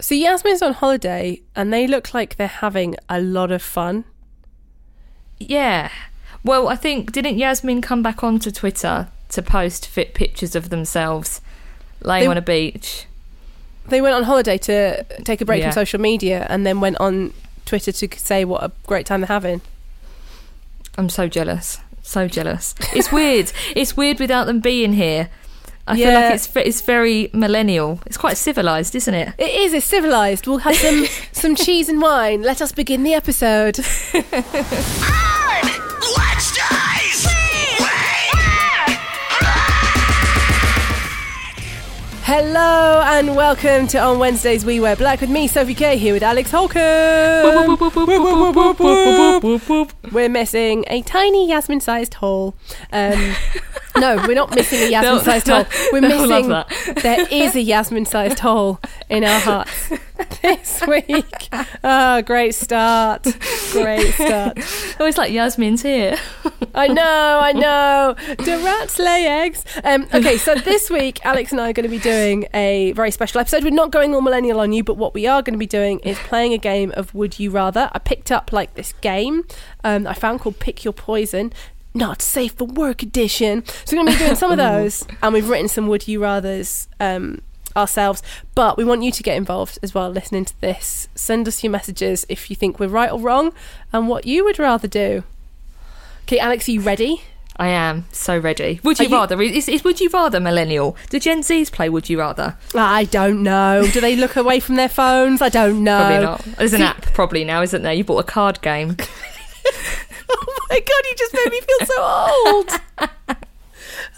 So Yasmin's on holiday and they look like they're having a lot of fun. Yeah. Well, I think didn't Yasmin come back onto Twitter to post fit pictures of themselves laying They- on a beach? They went on holiday to take a break Yeah. from social media and then went on Twitter to say what a great time they're having. I'm so jealous. So jealous. It's weird. it's weird without them being here. I feel like it's it's very millennial. It's quite civilized, isn't it? It is, it's civilised. We'll have some, some cheese and wine. Let us begin the episode. Hello and welcome to On Wednesdays We Wear Black with me, Sophie K, here with Alex Holcomb. We're missing a tiny Yasmin sized hole. Um, no, we're not missing a Yasmin sized hole. We're missing, there is a Yasmin sized hole in our hearts this week. Oh, great start. Great start. Oh, it's like Yasmin's here. I know, I know. Do rats lay eggs? Um, okay, so this week, Alex and I are going to be doing a very special episode. We're not going all millennial on you, but what we are going to be doing is playing a game of Would You Rather. I picked up like this game um, I found called Pick Your Poison. Not safe for work edition. So we're going to be doing some of those, and we've written some Would You Rather's um, ourselves. But we want you to get involved as well, listening to this. Send us your messages if you think we're right or wrong, and what you would rather do. Okay, Alex, are you ready? I am so ready. Would you, you- rather? Is, is Would you rather millennial? Do Gen Zs play Would you rather? I don't know. Do they look away from their phones? I don't know. Probably not. There's an app probably now, isn't there? You bought a card game. Oh my god, you just made me feel so old.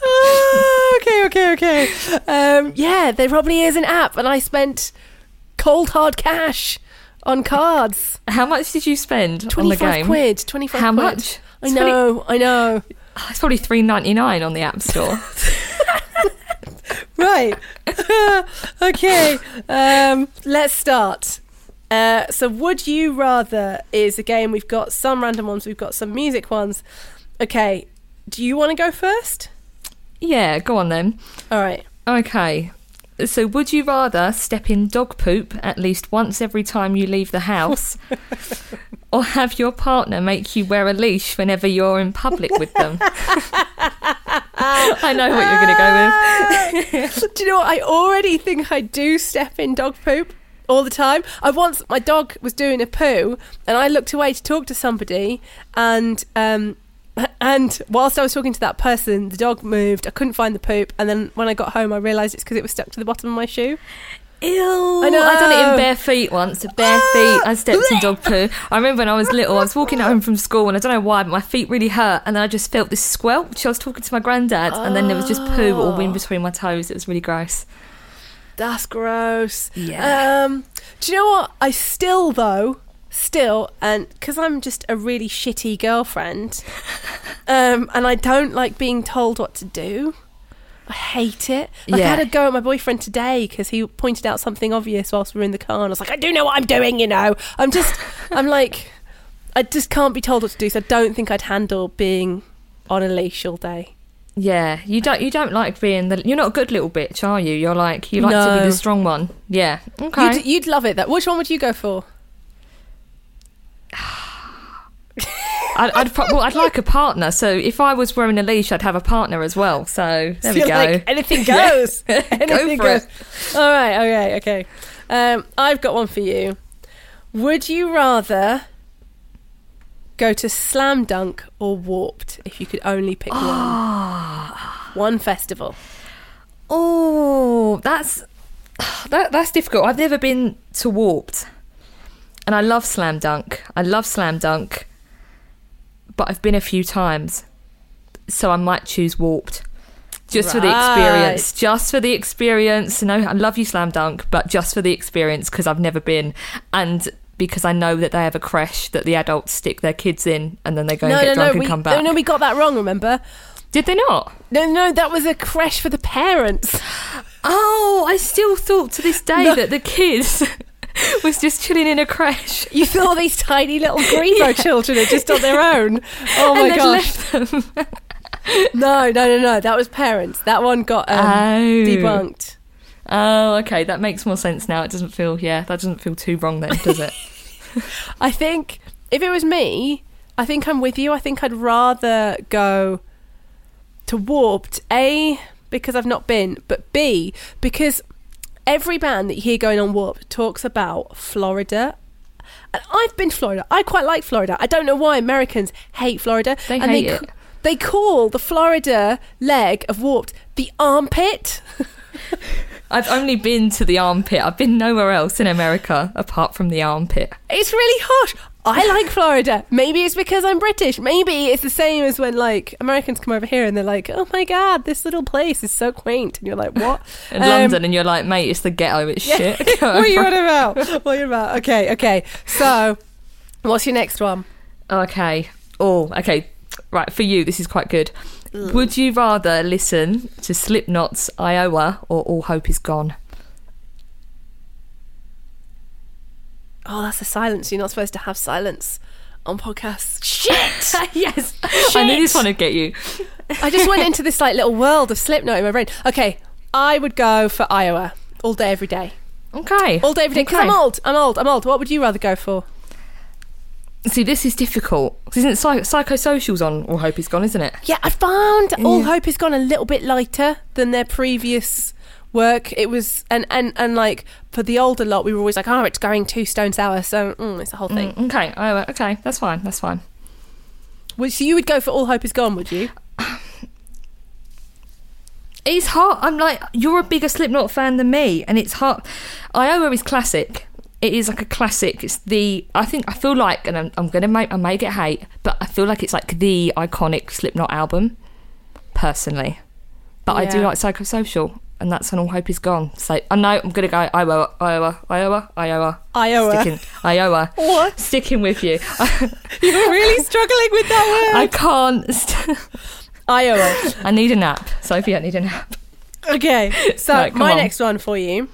Oh, okay, okay, okay. Um, yeah, there probably is an app, and I spent cold hard cash on cards. How much did you spend on the Twenty-five quid. Twenty-five. How quid. much? I 20 know. I know. Oh, it's probably three ninety nine on the App Store. Right. okay. Um, let's start. Uh, so, would you rather is a game. We've got some random ones. We've got some music ones. Okay. Do you want to go first? yeah, go on then. All right. Okay. So, would you rather step in dog poop at least once every time you leave the house, or have your partner make you wear a leash whenever you're in public with them? I know what you're going to go with. do you know what? I already think I do step in dog poop all the time. I once my dog was doing a poo, and I looked away to talk to somebody, and um, and whilst I was talking to that person, the dog moved. I couldn't find the poop, and then when I got home, I realised it's because it was stuck to the bottom of my shoe. Ew. I know. I done it in bare feet once. Bare feet. I stepped in dog poo. I remember when I was little, I was walking home from school and I don't know why, but my feet really hurt. And then I just felt this squelch. I was talking to my granddad and then there was just poo all in between my toes. It was really gross. That's gross. Yeah. Um, do you know what? I still though, still, and because I'm just a really shitty girlfriend, um, and I don't like being told what to do. I hate it. Like I had a go at my boyfriend today because he pointed out something obvious whilst we were in the car, and I was like, I do know what I'm doing. You know, I'm just, I'm like, I just can't be told what to do. So I don't think I'd handle being on a leash all day. Yeah, you don't you don't like being the you're not a good little bitch, are you? You're like you like to be the strong one. Yeah. Okay. You'd, you'd love it. That which one would you go for? I'd I'd, pro- well, I'd like a partner. So if I was wearing a leash, I'd have a partner as well. So there we You're go. like, anything goes. anything for goes. it. All right, okay, okay. Um, I've got one for you. Would you rather go to Slam Dunk or Warped if you could only pick Ah. one? One festival. Oh, that's that that's difficult. I've never been to Warped, and I love Slam Dunk. I love Slam Dunk, but I've been a few times, so I might choose Warped. Just for the experience, just for the experience. No, I love you, Slam Dunk, but just for the experience because I've never been, and because I know that they have a creche that the adults stick their kids in, and then they go no, and get no, drunk no. and We, come back. no, no, we got that wrong. Remember? Did they not? No, no, that was a creche for the parents. Oh, I still thought to this day No. that the kids was just chilling in a creche. You thought these tiny little Greenbow children are just on their own. Oh my and gosh! No, no, no, no. That was parents. That one got um, Oh. debunked. Oh, okay, that makes more sense now. It doesn't feel, yeah, that doesn't feel too wrong then, does it? I think if it was me, I think I'm with you. I think I'd rather go to Warped. A because I've not been, but B because every band that you hear going on Warped talks about Florida. And I've been to Florida. I quite like Florida. I don't know why Americans hate Florida. They and hate they, it. They call the Florida leg of Warped the armpit. I've only been to the armpit. I've been nowhere else in America apart from the armpit. It's really harsh. I like Florida. Maybe it's because I'm British. Maybe it's the same as when like Americans come over here and they're like, "Oh my god, this little place is so quaint," and you're like, "What?" In Um, London, and you're like, mate, it's the ghetto, it's shit. what are you on about? What are you about? Okay, okay. So, what's your next one? Okay. Oh, okay. Right, for you, this is quite good. Would you rather listen to Slipknot's Iowa or All Hope Is Gone? Oh, that's a silence. You're not supposed to have silence on podcasts. Shit! yes. I knew this one would get you. I just went into this like little world of Slipknot in my brain. Okay, I would go for Iowa all day, every day. Okay. All day, every day. Because Okay. I'm old. I'm old. I'm old. What would you rather go for? See, this is difficult. Isn't Psy- Psychosocial's on All Hope Is Gone, isn't it? Yeah, I found All Hope Is gone a little bit lighter than their previous work. It was and and and like for the older lot, we were always like, oh, it's going two stone sour, so mm, it's a whole thing. Mm, okay. Iowa. Okay. That's fine. That's fine. Well, so you would go for All Hope is gone, would you? It's hard. I'm like, you're a bigger Slipknot fan than me, and it's hard. Iowa is classic. It is like a classic. It's the I think I feel like, and I'm, I'm gonna make I may get hate, but I feel like it's like the iconic Slipknot album, personally. But I do like Psychosocial, and that's when All Hope Is Gone. So I know I'm gonna go Iowa, Iowa, Iowa, Iowa, Iowa. sticking Iowa, What? sticking with you. You're really struggling with that word. I can't. St- Iowa. I need a nap, Sophie. I need a nap. Okay, so Right, my on. next one for you.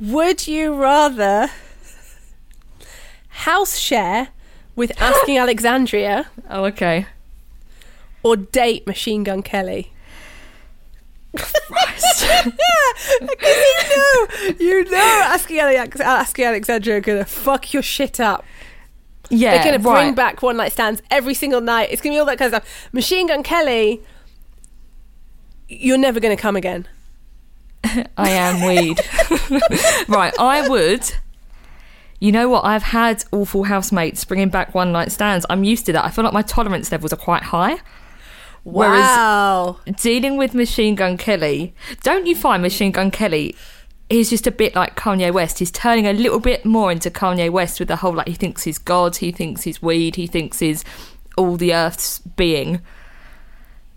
Would you rather house share with Asking Alexandria Oh, okay. or date Machine Gun Kelly? Because you know, you know, Asking, Alex- Asking Alexandria are gonna fuck your shit up. Yeah, They're gonna bring right. back one night stands every single night. It's gonna be all that kind of stuff. Machine Gun Kelly, you're never gonna come again. I am weed. right, I would. You know what? I've had awful housemates bringing back one night stands. I'm used to that. I feel like my tolerance levels are quite high. Whereas wow. dealing with Machine Gun Kelly, don't you find Machine Gun Kelly is just a bit like Kanye West? He's turning a little bit more into Kanye West with the whole like he thinks he's God, he thinks he's weed, he thinks he's all the earth's being.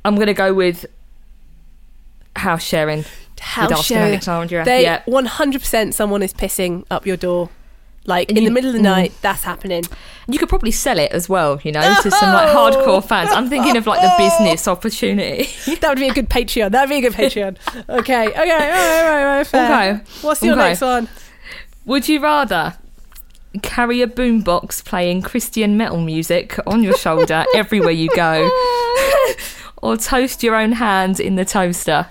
I'm gonna go with house sharing. House Asking sharing. Alexandria, They yeah. 100% someone is pissing up your door. Like And in you- the middle of the mm. night, that's happening. You could probably sell it as well, you know, to some like hardcore fans. I'm thinking of like the business opportunity. That would be a good Patreon. That would be a good Patreon. Okay, okay, all right, all right, all right, fair. Okay. What's your Okay. next one? Would you rather carry a boombox playing Christian metal music on your shoulder everywhere you go, or toast your own hand in the toaster?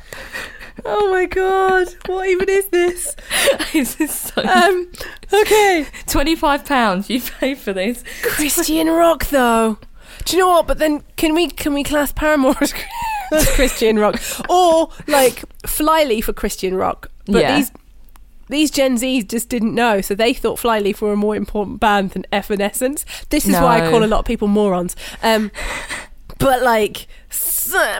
Oh my god, what even is this? this is so Um, okay. twenty-five pounds. You pay for this. Christian rock, though. Do you know what? But then, can we can we class Paramore as, Christian rock, or like Flyleaf for Christian rock? But Yeah. these these Gen Zs just didn't know, so they thought Flyleaf were a more important band than Evanescence. This is why I call a lot of people morons. Um, but like,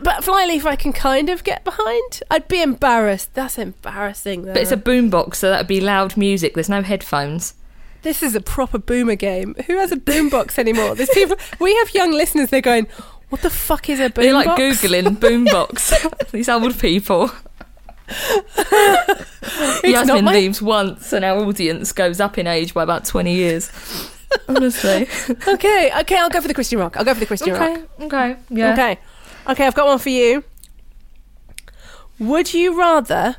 but Flyleaf, I can kind of get behind. I'd be embarrassed. That's embarrassing. Though. But it's a boombox, so that'd be loud music. There's no headphones. This is a proper boomer game. Who has a boombox anymore? There's people. We have young listeners. They're going, "What the fuck is a boombox?" They're like googling boombox. These old people. Yasmin my- leaves once, and our audience goes up in age by about twenty years. Honestly. Okay, okay. I'll go for the Christian rock. I'll go for the Christian rock. okay. Okay. Yeah. Okay, okay. I've got one for you. Would you rather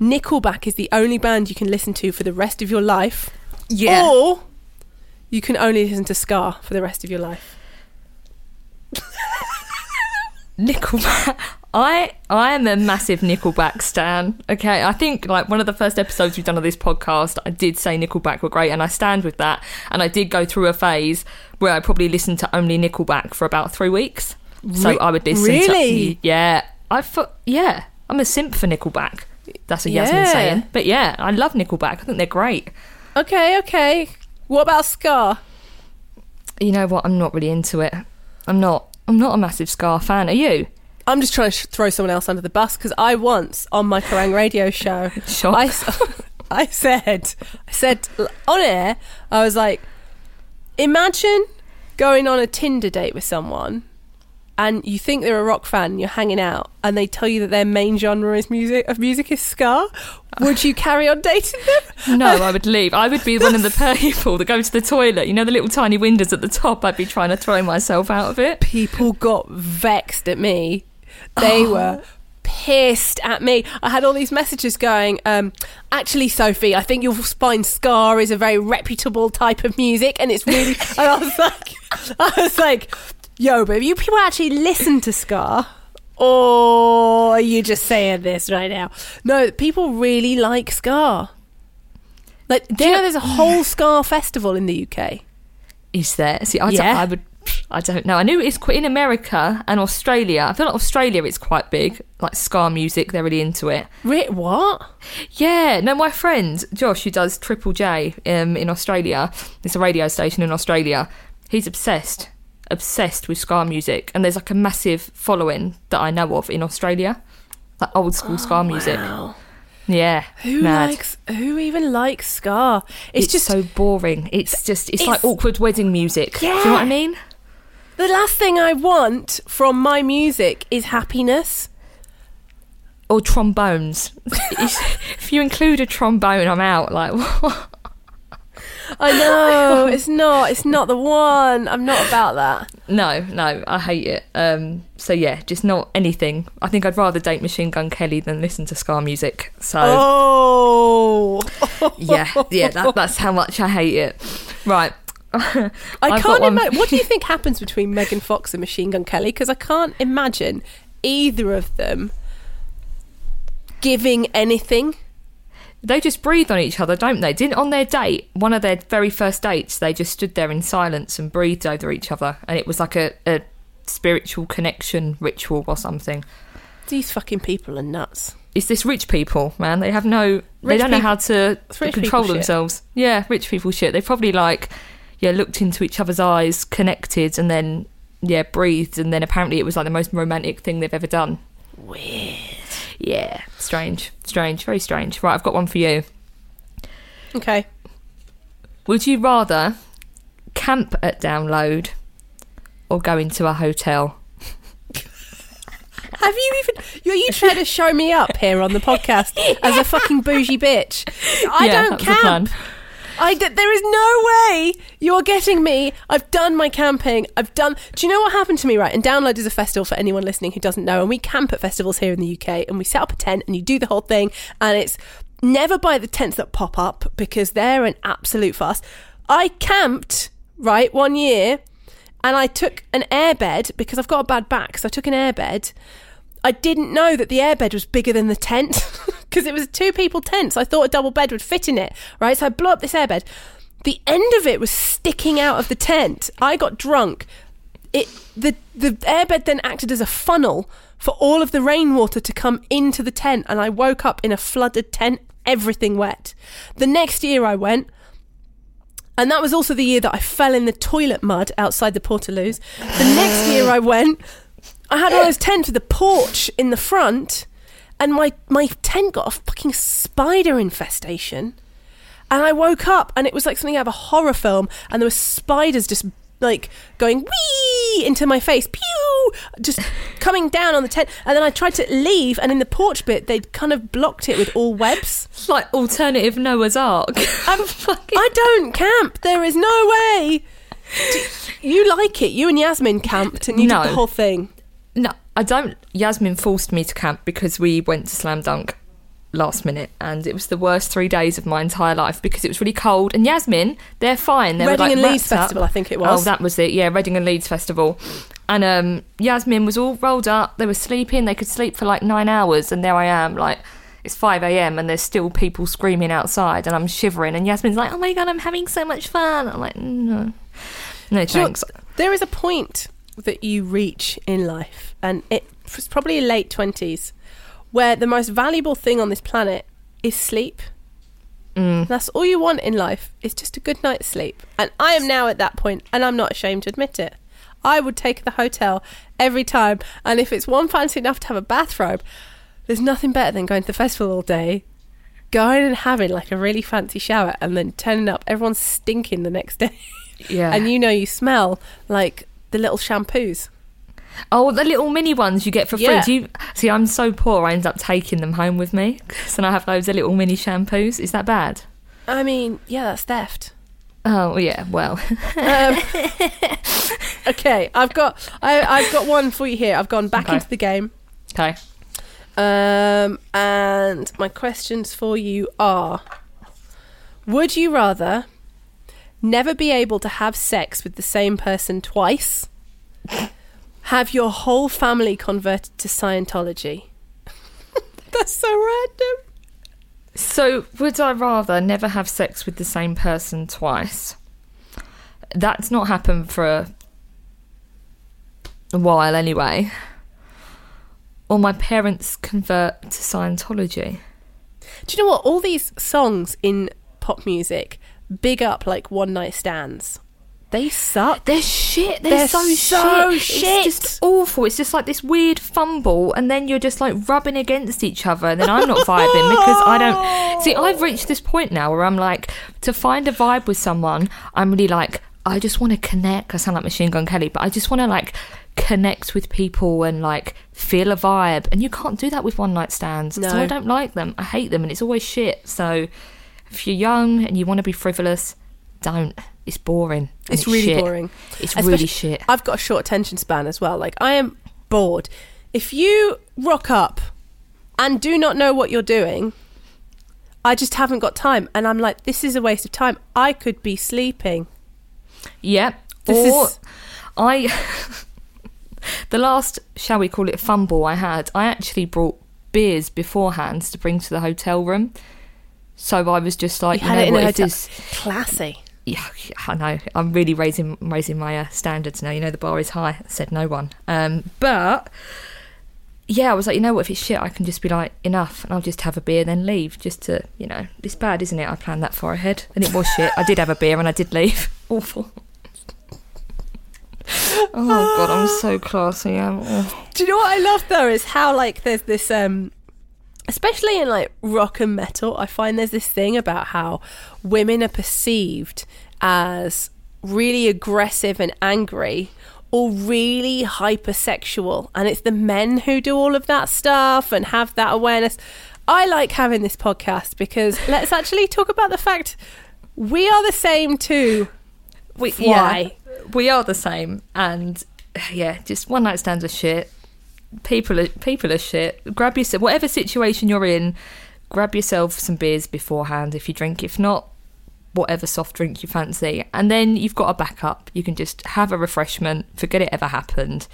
Nickelback is the only band you can listen to for the rest of your life, Yeah. or you can only listen to ska for the rest of your life? Nickelback. I I am a massive Nickelback stan. Okay, I think like one of the first episodes we've done of this podcast, I did say Nickelback were great, and I stand with that. And I did go through a phase where I probably listened to only Nickelback for about three weeks. So Re- I would listen really? to yeah, I thought yeah, I'm a simp for Nickelback. That's a Yasmin Yeah. saying, but yeah, I love Nickelback. I think they're great. Okay, okay. What about ska? You know what? I'm not really into it. I'm not. I'm not a massive ska fan. Are you? I'm just trying to sh- throw someone else under the bus because I once on my Kerrang radio show, Shock. I, I said, I said on air, I was like, imagine going on a Tinder date with someone and you think they're a rock fan and you're hanging out and they tell you that their main genre is music of music is ska. Would you carry on dating them? No, I would leave. I would be one of the people that go to the toilet. You know the little tiny windows at the top. I'd be trying to throw myself out of it. people got vexed at me. They were pissed at me. I had all these messages going, um, actually, Sophie, I think you'll find ska is a very reputable type of music and it's really and I was like I was like, yo, but you people actually listen to ska? Or are you just saying this right now? No, people really like ska. Like, do you know there's a whole ska festival in the UK? Is there? See, I, Yeah. I would. I don't know. I knew it's quite in America and Australia. I feel like Australia it's quite big, like ska music. They're really into it. Re- what? Yeah, no, my friend Josh, who does Triple J um, in Australia, it's a radio station in Australia. He's obsessed, obsessed with ska music, and there's like a massive following that I know of in Australia, like old school ska music. Wow. Yeah, Who mad. likes? Who even likes ska? It's, It's, just so boring. It's just it's, like awkward wedding music. Do you know what I mean? The last thing I want from my music is happiness. Or trombones. If you include a trombone, I'm out. Like, I know it's not. It's not the one. I'm not about that. no, no, I hate it. Um, so yeah, just not anything. I think I'd rather date Machine Gun Kelly than listen to ska music. So Oh, yeah, yeah, that, that's how much I hate it. Right. I can't imagine. What do you think happens between Megan Fox and Machine Gun Kelly? Because I can't imagine either of them giving anything. They just breathe on each other, don't they? Didn't on their date, one of their very first dates, they just stood there in silence and breathed over each other, and it was like a, a spiritual connection ritual or something. These fucking people are nuts. It's this rich people, man. They have no, they don't know how to control people shit. themselves. Yeah, rich people shit. They probably like, yeah, looked into each other's eyes, connected, and then yeah, breathed, and then apparently it was like the most romantic thing they've ever done. Weird. Yeah, strange, strange, very strange. Right, I've got one for you. Okay. Would you rather camp at download or go into a hotel? Have you even? Are you trying to show me up here on the podcast as a fucking bougie bitch? I Yeah, don't that was the plan. camp. I d- there is no way you're getting me. I've done my camping. I've done. Do you know what happened to me? Right, and Download is a festival for anyone listening who doesn't know. And we camp at festivals here in the UK, and we set up a tent, and you do the whole thing, and it's never buy the tents that pop up because they're an absolute fuss. I camped right one year, and I took an airbed because I've got a bad back, so I took an airbed. I didn't know that the airbed was bigger than the tent because it was two people tent. So I thought a double bed would fit in it, right? So I blew up this airbed. The end of it was sticking out of the tent. I got drunk. It the the airbed then acted as a funnel for all of the rainwater to come into the tent, and I woke up in a flooded tent, everything wet. The next year I went, and that was also the year that I fell in the toilet mud outside the Portaloos. The next year I went, I had one of those tents with a porch in the front, and my, my tent got a fucking spider infestation. And I woke up, and it was like something out of a horror film, and there were spiders just like going wee into my face, pew, just coming down on the tent. And then I tried to leave, and in the porch bit, they'd kind of blocked it with all webs. It's like alternative Noah's Ark. Um, I'm fucking. I don't camp. There is no way. You like it. You and Yasmin camped, and you No. did the whole thing. no, I don't. Yasmin forced me to camp because we went to Slam Dunk. last minute, and it was the worst three days of my entire life because it was really cold. And Yasmin, they're fine. They were, Reading like, and Leeds up. Festival, I think it was Oh, was. that was it. Yeah, Reading and Leeds Festival. And um, Yasmin was all rolled up. They were sleeping. They could sleep for like nine hours. And there I am, like, it's 5 a.m. and there's still people screaming outside. And I'm shivering. And Yasmin's like, oh my God, I'm having so much fun. I'm like, no. No, Do you know, there is a point that you reach in life, and it's probably late 20s, where the most valuable thing on this planet is sleep. Mm. That's all you want in life is just a good night's sleep. And I am now at that point, and I'm not ashamed to admit it. I would take the hotel every time, and if it's one fancy enough to have a bathrobe, there's nothing better than going to the festival all day, going and having like a really fancy shower, and then turning up. Everyone's stinking the next day, Yeah. and you know you smell like the little shampoos. Oh, the little mini ones you get for free. Yeah. Do you see? I'm so poor. I end up taking them home with me, so I have loads of little mini shampoos. Is that bad? I mean, yeah, that's theft. Oh yeah. Well, Um, okay, I've got I, I've got one for you here. I've gone back Okay. into the game. okay. Um, and my questions for you are Would you rather never be able to have sex with the same person twice? Have your whole family converted to Scientology? That's so random. So, would I rather never have sex with the same person twice? That's not happened for a, a while anyway. Or my parents convert to Scientology. Do you know what? All these songs in pop music big up like one night stands. They suck. They're shit. They're, They're so, so shit. shit. It's just awful. It's just like this weird fumble, and then you're just like rubbing against each other, and then I'm not vibing because I don't. See, I've reached this point now where I'm like, to find a vibe with someone, I'm really like, I just want to connect. I sound like Machine Gun Kelly, but I just want to like connect with people and like feel a vibe, and you can't do that with one night stands. So I don't like them. I hate them, and it's always shit. So if you're young and you want to be frivolous, don't. It's boring. and It's really shit. boring. It's Especially- really shit. I've got a short attention span as well. Like I am bored. If you rock up and do not know what you're doing, I just haven't got time. And I'm like, this is a waste of time. I could be sleeping. Yeah. This or is- I the last, shall we call it fumble I had, I actually brought beers beforehand to bring to the hotel room. So I was just like, You you, know what, if this Classy. yeah, I know. I'm really raising raising my uh, standards now. You know, the bar is high. Said no one. Um, but yeah, I was like, you know what? If it's shit, I can just be like, enough, and I'll just have a beer, then leave. Just to, you know, it's bad, isn't it? I planned that far ahead, and it was shit. I did have a beer, and I did leave. Awful. oh god, I'm so classy. I'm, oh. Do you know what I love though is how like there's this um especially in like rock and metal, I find there's this thing about how women are perceived as really aggressive and angry or really hypersexual and it's the men who do all of that stuff and have that awareness. I like having this podcast because let's actually talk about the fact we are the same too. We, Why? yeah, we are the same, and yeah, just one night stands are shit. People are people are shit. Grab yourself whatever situation you're in. Grab yourself some beers beforehand if you drink. If not, whatever soft drink you fancy, and then you've got a backup. You can just have a refreshment, forget it ever happened,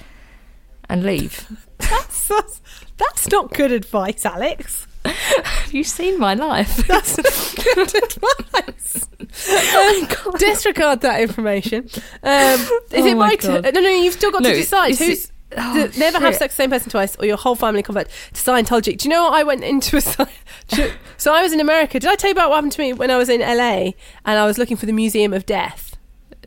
and leave. That's, that's, that's not good advice, Alex. Have you seen my life? That's good advice. Um, disregard that information. Um, is Oh it my turn? No, no, you've still got No, to decide who's. Oh, to never have sex with the same person twice, or your whole family convert to Scientology. Do you know what I went into a Sci- So I was in America. Did I tell you about what happened to me when I was in LA and I was looking for the Museum of Death?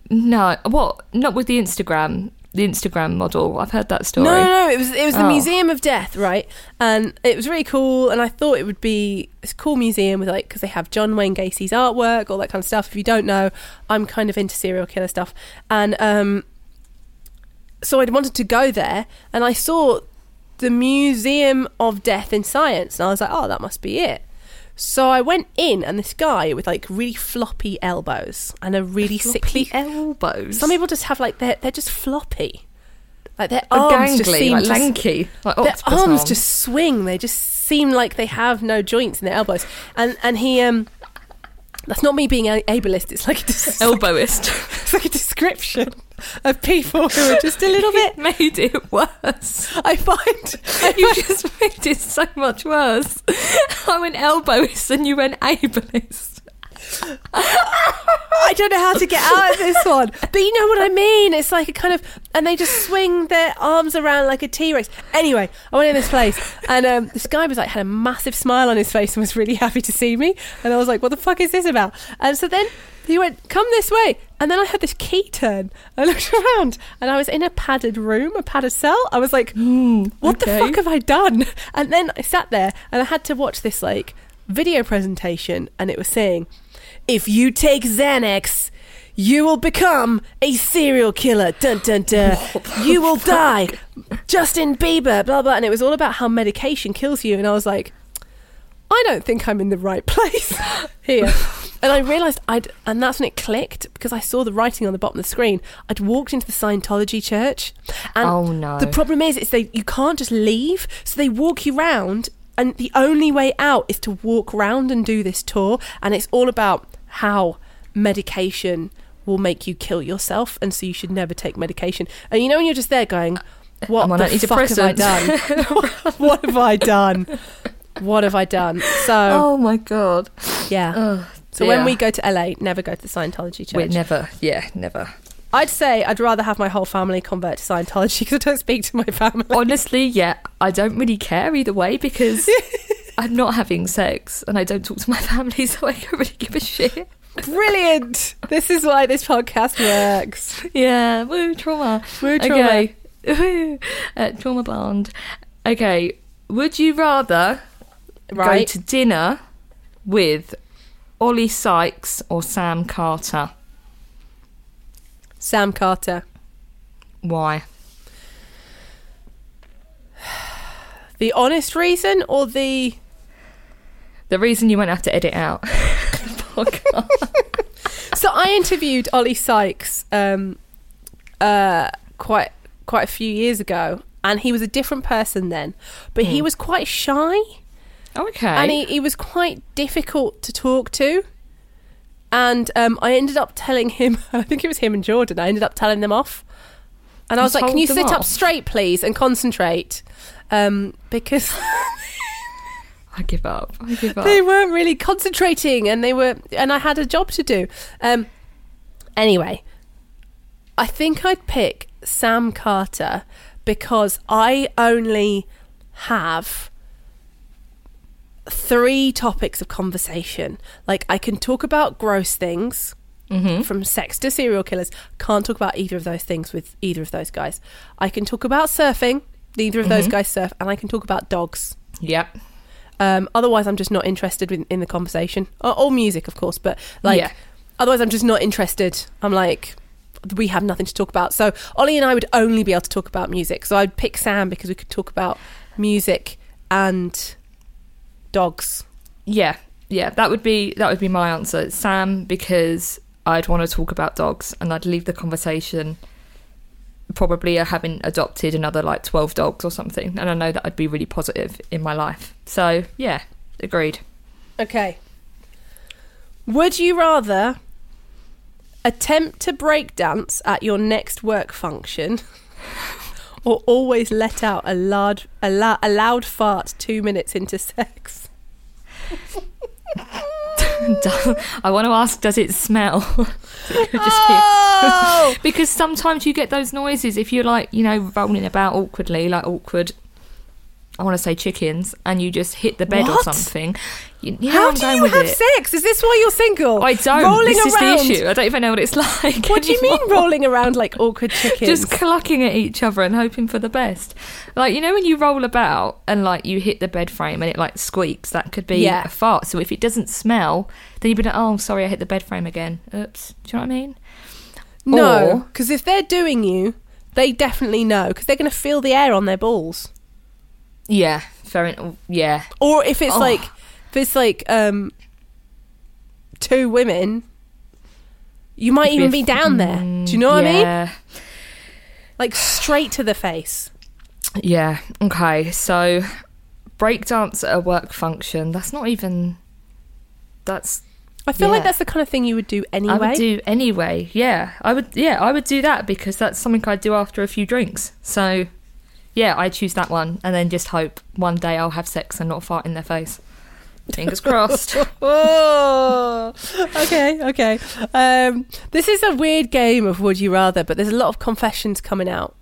no, what? Not with the Instagram, the Instagram model. I've heard that story. No, no, no. It was it was the Oh. Museum of Death, right? And it was really cool. And I thought it would be a cool museum with like because they have John Wayne Gacy's artwork, all that kind of stuff. If you don't know, I'm kind of into serial killer stuff, and um, so I wanted to go there, and I saw the Museum of Death in Science, and I was like, oh, that must be it. So I went in, and this guy with like really floppy elbows and a really sickly elbows. Some people just have like they're they're just floppy, like their arms just gangly, seem like to, lanky, like their octopus arms arms. just swing. They just seem like they have no joints in their elbows. And and he um that's not me being ableist. It's like a, des- Elbowist. it's like a description of people who are just a little bit. made it worse. I find You just made it so much worse. I went elbowist and you went ableist. I don't know how to get out of this one. But you know what I mean? It's like a kind of, and they just swing their arms around like a T Rex. Anyway, I went in this place, and um, this guy was like, had a massive smile on his face and was really happy to see me. And I was like, what the fuck is this about? And so then he went, come this way. And then I had this key turn. I looked around, and I was in a padded room, a padded cell. I was like, what the fuck have I done? And then I sat there, and I had to watch this like video presentation, and it was saying, if you take Xanax, you will become a serial killer. Dun dun dun. You will die. Justin Bieber, blah blah. And it was all about how medication kills you. And I was like, I don't think I'm in the right place here. And I realised I'd, and that's when it clicked because I saw the writing on the bottom of the screen. I'd walked into the Scientology church, and Oh, no. the problem is, it's they you can't just leave, so they walk you round, and the only way out is to walk round and do this tour, and it's all about how medication will make you kill yourself, and so you should never take medication. And you know when you're just there going, "What I'm the fuck have I done? what have I done? What have I done?" So Oh my god. yeah. Oh, So when we go to LA, never go to the Scientology church. We're never, yeah, never. I'd say I'd rather have my whole family convert to Scientology because I don't speak to my family. Honestly, yeah, I don't really care either way because I'm not having sex and I don't talk to my family, so I don't really give a shit. Brilliant! This is why this podcast works. Yeah, woo, trauma. Woo, trauma. Okay, Woo. uh, trauma bond. Okay, would you rather go to dinner with Oli Sykes or Sam Carter? Sam Carter. Why? The honest reason or the. The reason you won't have to edit out. So I interviewed Oli Sykes um, uh, quite quite a few years ago, and he was a different person then, but he was quite shy. okay. and he, he was quite difficult to talk to. And um, I ended up telling him, I think it was him and Jordan, I ended up telling them off. And I was like, can you sit up straight, please, and concentrate? Um, because I give up. I give up. they weren't really concentrating and they were, and I had a job to do. Um, anyway, I think I'd pick Sam Carter because I only have three topics of conversation. Like I can talk about gross things from sex to serial killers. Can't talk about either of those things with either of those guys. I can talk about surfing. Neither of those guys surf, and I can talk about dogs. Yep. Um, otherwise, I'm just not interested in, in the conversation or, or music, of course. But like, Yeah. otherwise, I'm just not interested. I'm like, we have nothing to talk about. So Oli and I would only be able to talk about music. So I'd pick Sam because we could talk about music and dogs. Yeah. Yeah. That would be that would be my answer. Sam because I'd want to talk about dogs and I'd leave the conversation probably having adopted another like 12 dogs or something and I know that I'd be really positive in my life. So, yeah, agreed. Okay. Would you rather attempt to break dance at your next work function or always let out a loud, a, la- a loud fart two minutes into sex? I want to ask does it smell? It Oh! because sometimes you get those noises if you're like, you know, rolling about awkwardly, like awkward I want to say chickens, and you just hit the bed or something. You, you know How I'm do going you with have it. sex? Is this why you're single? I don't. Rolling this around. is the issue. I don't even know what it's like. What do you mean rolling around like awkward chickens? Just clucking at each other and hoping for the best. Like you know when you roll about and like you hit the bed frame and it like squeaks, that could be Yeah. a fart. So if it doesn't smell, then you'd be like, "Oh, sorry, I hit the bed frame again." Oops. Do you know what I mean? no, because if they're doing you, they definitely know because they're going to feel the air on their balls. Yeah. Fair. En- yeah. Or if it's Oh. like, if it's like um, two women, you might It'd even be f- down there. Do you know what I mean? Like straight to the face. Yeah. Okay. So breakdance at a work function. That's not even. That's I feel like that's the kind of thing you would do anyway. I would do anyway. Yeah, I would. Yeah, I would do that because that's something I'd do after a few drinks. So, yeah, I choose that one, and then just hope one day I'll have sex and not fart in their face. Fingers crossed. oh, okay, okay. Um, this is a weird game of Would You Rather, but there's a lot of confessions coming out.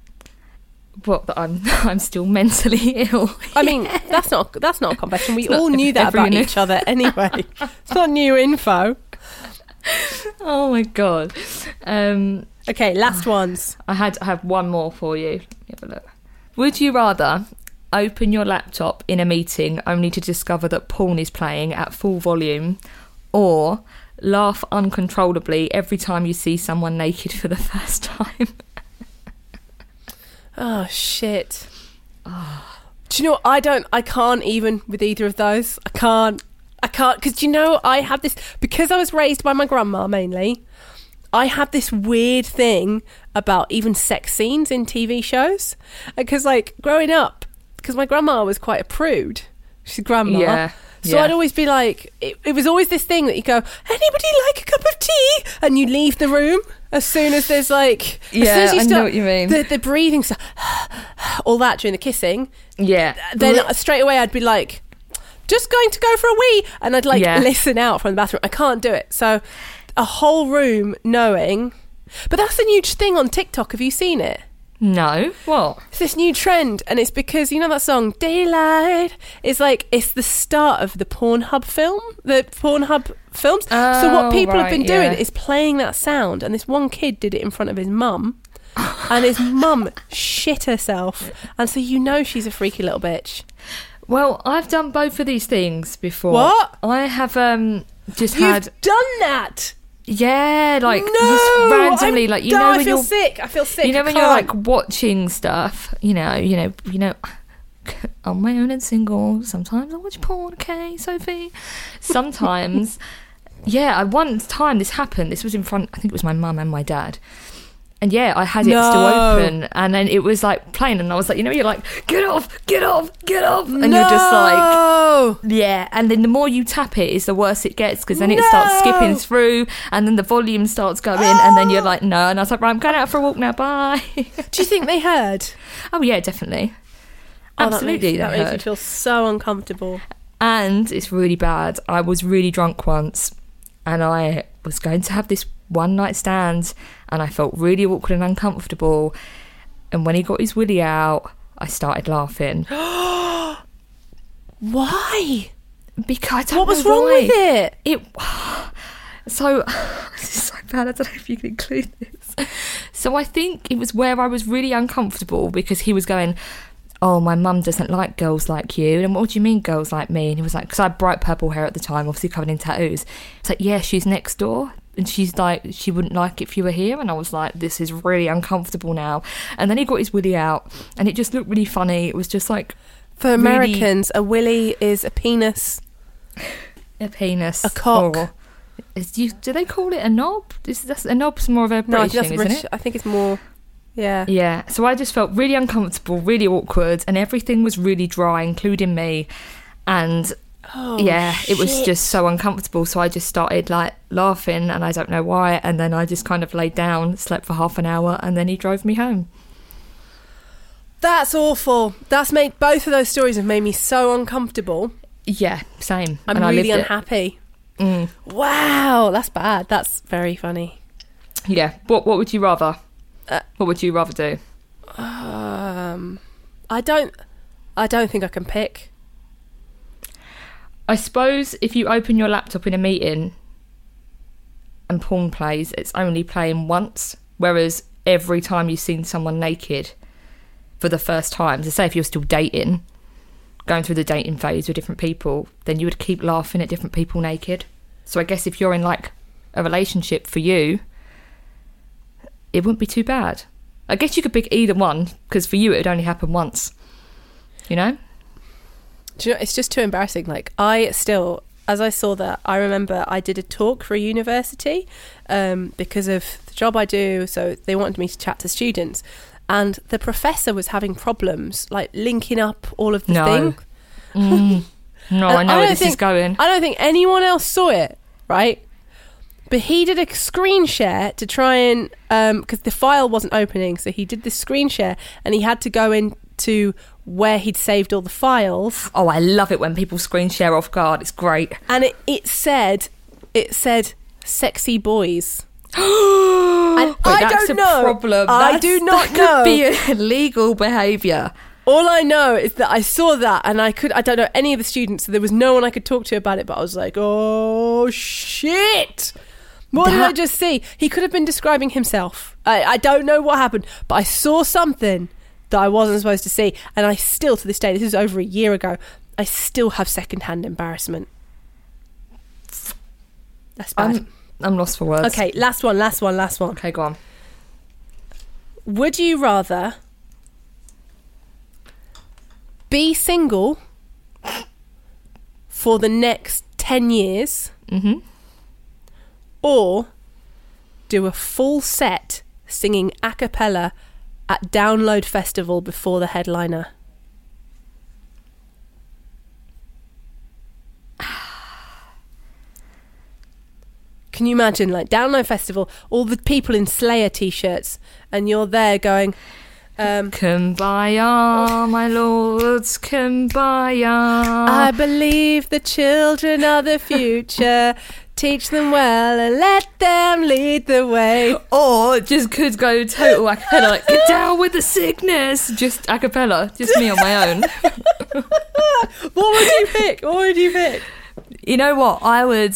what? That I'm I'm still mentally ill. I mean, that's not that's not a confession. We It's all knew that about knew. each other anyway. it's not new info. oh my god. Um, Okay, last ones. I had I have one more for you. Have a look. Would you rather open your laptop in a meeting only to discover that porn is playing at full volume, or laugh uncontrollably every time you see someone naked for the first time? Oh shit. Ah. Do you know what? I don't. I can't even with either of those. I can't. I can't because you know I have this because I was raised by my grandma mainly. I have this weird thing about even sex scenes in TV shows uh, because, like, growing up, because my grandma was quite a prude. She's a grandma. Yeah, So yeah. I'd always be like, it, it was always this thing that you go, anybody like a cup of tea? And you leave the room as soon as there's like, as soon Yeah, as you I know what you mean. The, the breathing stuff, all that during the kissing. Yeah. Then straight away I'd be like, just going to go for a wee. And I'd like Yeah. listen out from the bathroom. I can't do it. So a whole room knowing. But that's a new thing on TikTok. Have you seen it? no. What? It's this new trend, and it's because you know that song "Daylight." It's like it's the start of the Pornhub film, the Pornhub films. so Oh, what people have been doing yeah. is playing that sound, and this one kid did it in front of his mum, and his mum shit herself, and so you know she's a freaky little bitch. Well, I've done both of these things before. What? I have um just You've had done that. Yeah, like no, just randomly, I'm- like you no, know I when feel you're sick. I feel sick. you know when you're like watching stuff, you know, you know, you know, on my own and single. Sometimes I watch porn. Okay, Sophie. Sometimes, yeah. I one time this happened. This was in front. I think it was my mum and my dad. And yeah, I had it still open, and then it was like playing, and I was like, you know, you're like, get off, get off, get off, and you're just like, No. yeah, and then the more you tap it, is the worse it gets because then it starts skipping through, and then the volume starts going, and then you're like, no, and I was like, right, I'm going out for a walk now, bye. Do you think they heard? oh yeah, definitely, Oh, that absolutely, makes, that makes me feel so uncomfortable. And it's really bad. I was really drunk once, and I was going to have this one night stand, and I felt really awkward and uncomfortable. And when he got his willy out, I started laughing Why? because I don't What was wrong why. with it? It so this is so bad. I don't know if you can include this. So I think it was where I was really uncomfortable because he was going, "Oh, my mum doesn't like girls like you." And what do you mean, girls like me? And he was like, "Because I had bright purple hair at the time, obviously covered in tattoos." It's like, "Yeah, she's next door." And she's like, she wouldn't like it if you were here. And I was like, this is really uncomfortable now. And then he got his willy out, and it just looked really funny. It was just like For Really- Americans, a willy is a penis. a penis, A cock. or- is you, do they call it a knob? Is that's a knob's more of a No, British that's thing, isn't it? I think it's more. Yeah. Yeah. So I just felt really uncomfortable, really awkward, and everything was really dry, including me. And Oh, yeah, it was just so uncomfortable. So I just started like laughing, and I don't know why. And then I just kind of laid down, slept for half an hour, and then he drove me home. That's awful. That's made both of those stories have made me so uncomfortable. Yeah, same. I'm and really unhappy. Mm. Wow, that's bad. That's very funny. Yeah. What What would you rather? Uh, what would you rather do? Um, I don't. I don't think I can pick. I suppose if you open your laptop in a meeting and porn plays, it's only playing once, whereas every time you've seen someone naked for the first time, so say if you're still dating, going through the dating phase with different people, then you would keep laughing at different people naked. So I guess if you're in like a relationship for you, it wouldn't be too bad. I guess you could pick either one because for you it would only happen once. You know? Do you know, it's just too embarrassing. Like I still, as I saw that, I remember I did a talk for a university um, because of the job I do. So they wanted me to chat to students, and the professor was having problems like linking up all of the No. things. No, I know where this think, is going. I don't think anyone else saw it, right? But he did a screen share to try and because the file wasn't opening, so he did this screen share, and he had to go into where he'd saved all the files, Oh, I love it when people screen share off guard. It's great. and it, it said, it said, "sexy boys." and I that's don't a know. problem. I That's- do not know. that know. Could be illegal behaviour. All I know is that I saw that and I could I don't know any of the students, so there was no one I could talk to about it, but I was like, oh shit. What did I just see? He could have been describing himself. I, I don't know what happened, but I saw something that I wasn't supposed to see, and I still to this day, this is over a year ago, I still have secondhand embarrassment. That's bad. I'm, I'm lost for words. okay, last one, last one, last one. Okay, go on. Would you rather be single for the next 10 years hmm or do a full set singing a cappella at Download Festival before the headliner? Can you imagine, like Download Festival, all the people in Slayer t-shirts, and you're there going, um, Kumbaya, my lords, kumbaya. I believe the children are the future. Teach them well and let them lead the way. or just could go total a cappella, like, get down with the sickness. Just a cappella, just me on my own. What would you pick? What would you pick? You know what? I would.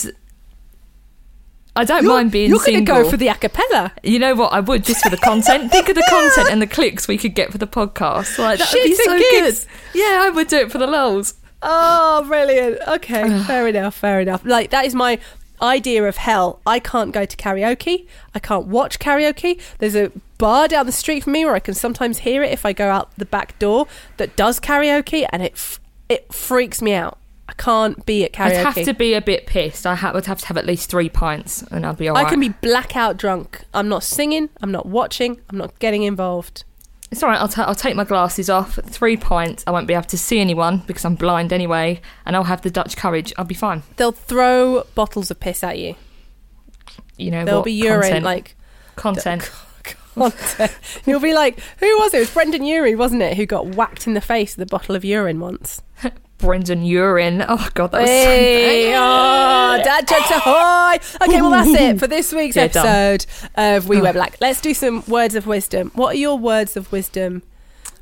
I don't mind being You're going to single. go for the a cappella. You know what? I would just for the content. Think of the content and the clicks we could get for the podcast. Like that would be so gigs. good. Yeah, I would do it for the lols. Oh, brilliant. Okay, fair enough, fair enough. Like, that is my idea of hell. I can't go to karaoke. I can't watch karaoke. There's a bar down the street from me where I can sometimes hear it if I go out the back door that does karaoke, and it f- it freaks me out. I can't be at karaoke. I'd have to be a bit pissed. I ha- would have to have at least three pints, and I'd be alright. I can be blackout drunk. I'm not singing. I'm not watching. I'm not getting involved. It's alright. I'll, ta- I'll take my glasses off. Three pints. I won't be able to see anyone because I'm blind anyway, and I'll have the Dutch courage. I'll be fine. They'll throw bottles of piss at you. You know There'll what? be urine, Content. like content. content. You'll be like, who was it? It was Brendon Urie, wasn't it? Who got whacked in the face with a bottle of urine once. Brendan urine. Oh god, that was Hey, oh, dad jokes ahoy! Okay, well that's it for this week's Yeah, done. episode of We Wear Black. Let's do some words of wisdom. What are your words of wisdom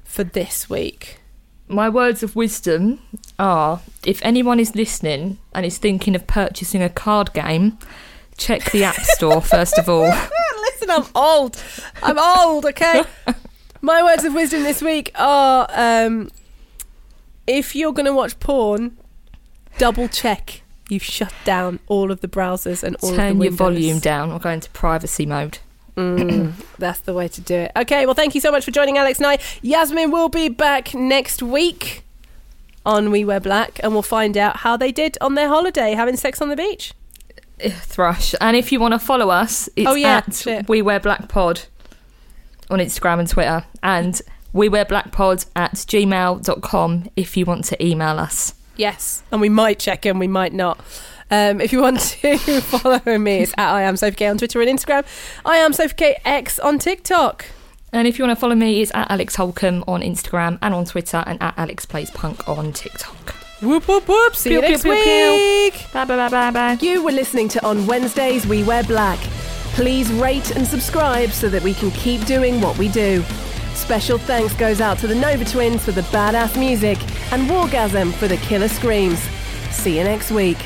for this week? My words of wisdom are if anyone is listening and is thinking of purchasing a card game, check the App Store first of all. Listen, I'm old. I'm old, okay? My words of wisdom this week are um, if you're going to watch porn, double check you've shut down all of the browsers and all of the Turn your volume down or go into privacy mode. Mm, that's the way to do it. Okay, well, thank you so much for joining Alex and I. Yasmin will be back next week on We Wear Black, and we'll find out how they did on their holiday having sex on the beach. Eh, Thrush. And if you want to follow us, it's Oh, yeah, at shit. We Wear Black Pod on Instagram and Twitter. And we wear black pod at gmail.com if you want to email us. Yes, and we might check in, we might not. Um, if you want to follow me, it's at I am Sophie K on Twitter and Instagram. I am Sophie K X on TikTok. And if you want to follow me, it's at Alex Holcomb on Instagram and on Twitter and at Alex Plays Punk on TikTok. Whoop whoop whoop. See you Pew, pew, next pew, pew. week. Bye bye bye bye bye. You were listening to On Wednesdays We Wear Black. Please rate and subscribe so that we can keep doing what we do. Special thanks goes out to the Nova Twins for the badass music and Wargasm for the killer screams. See you next week.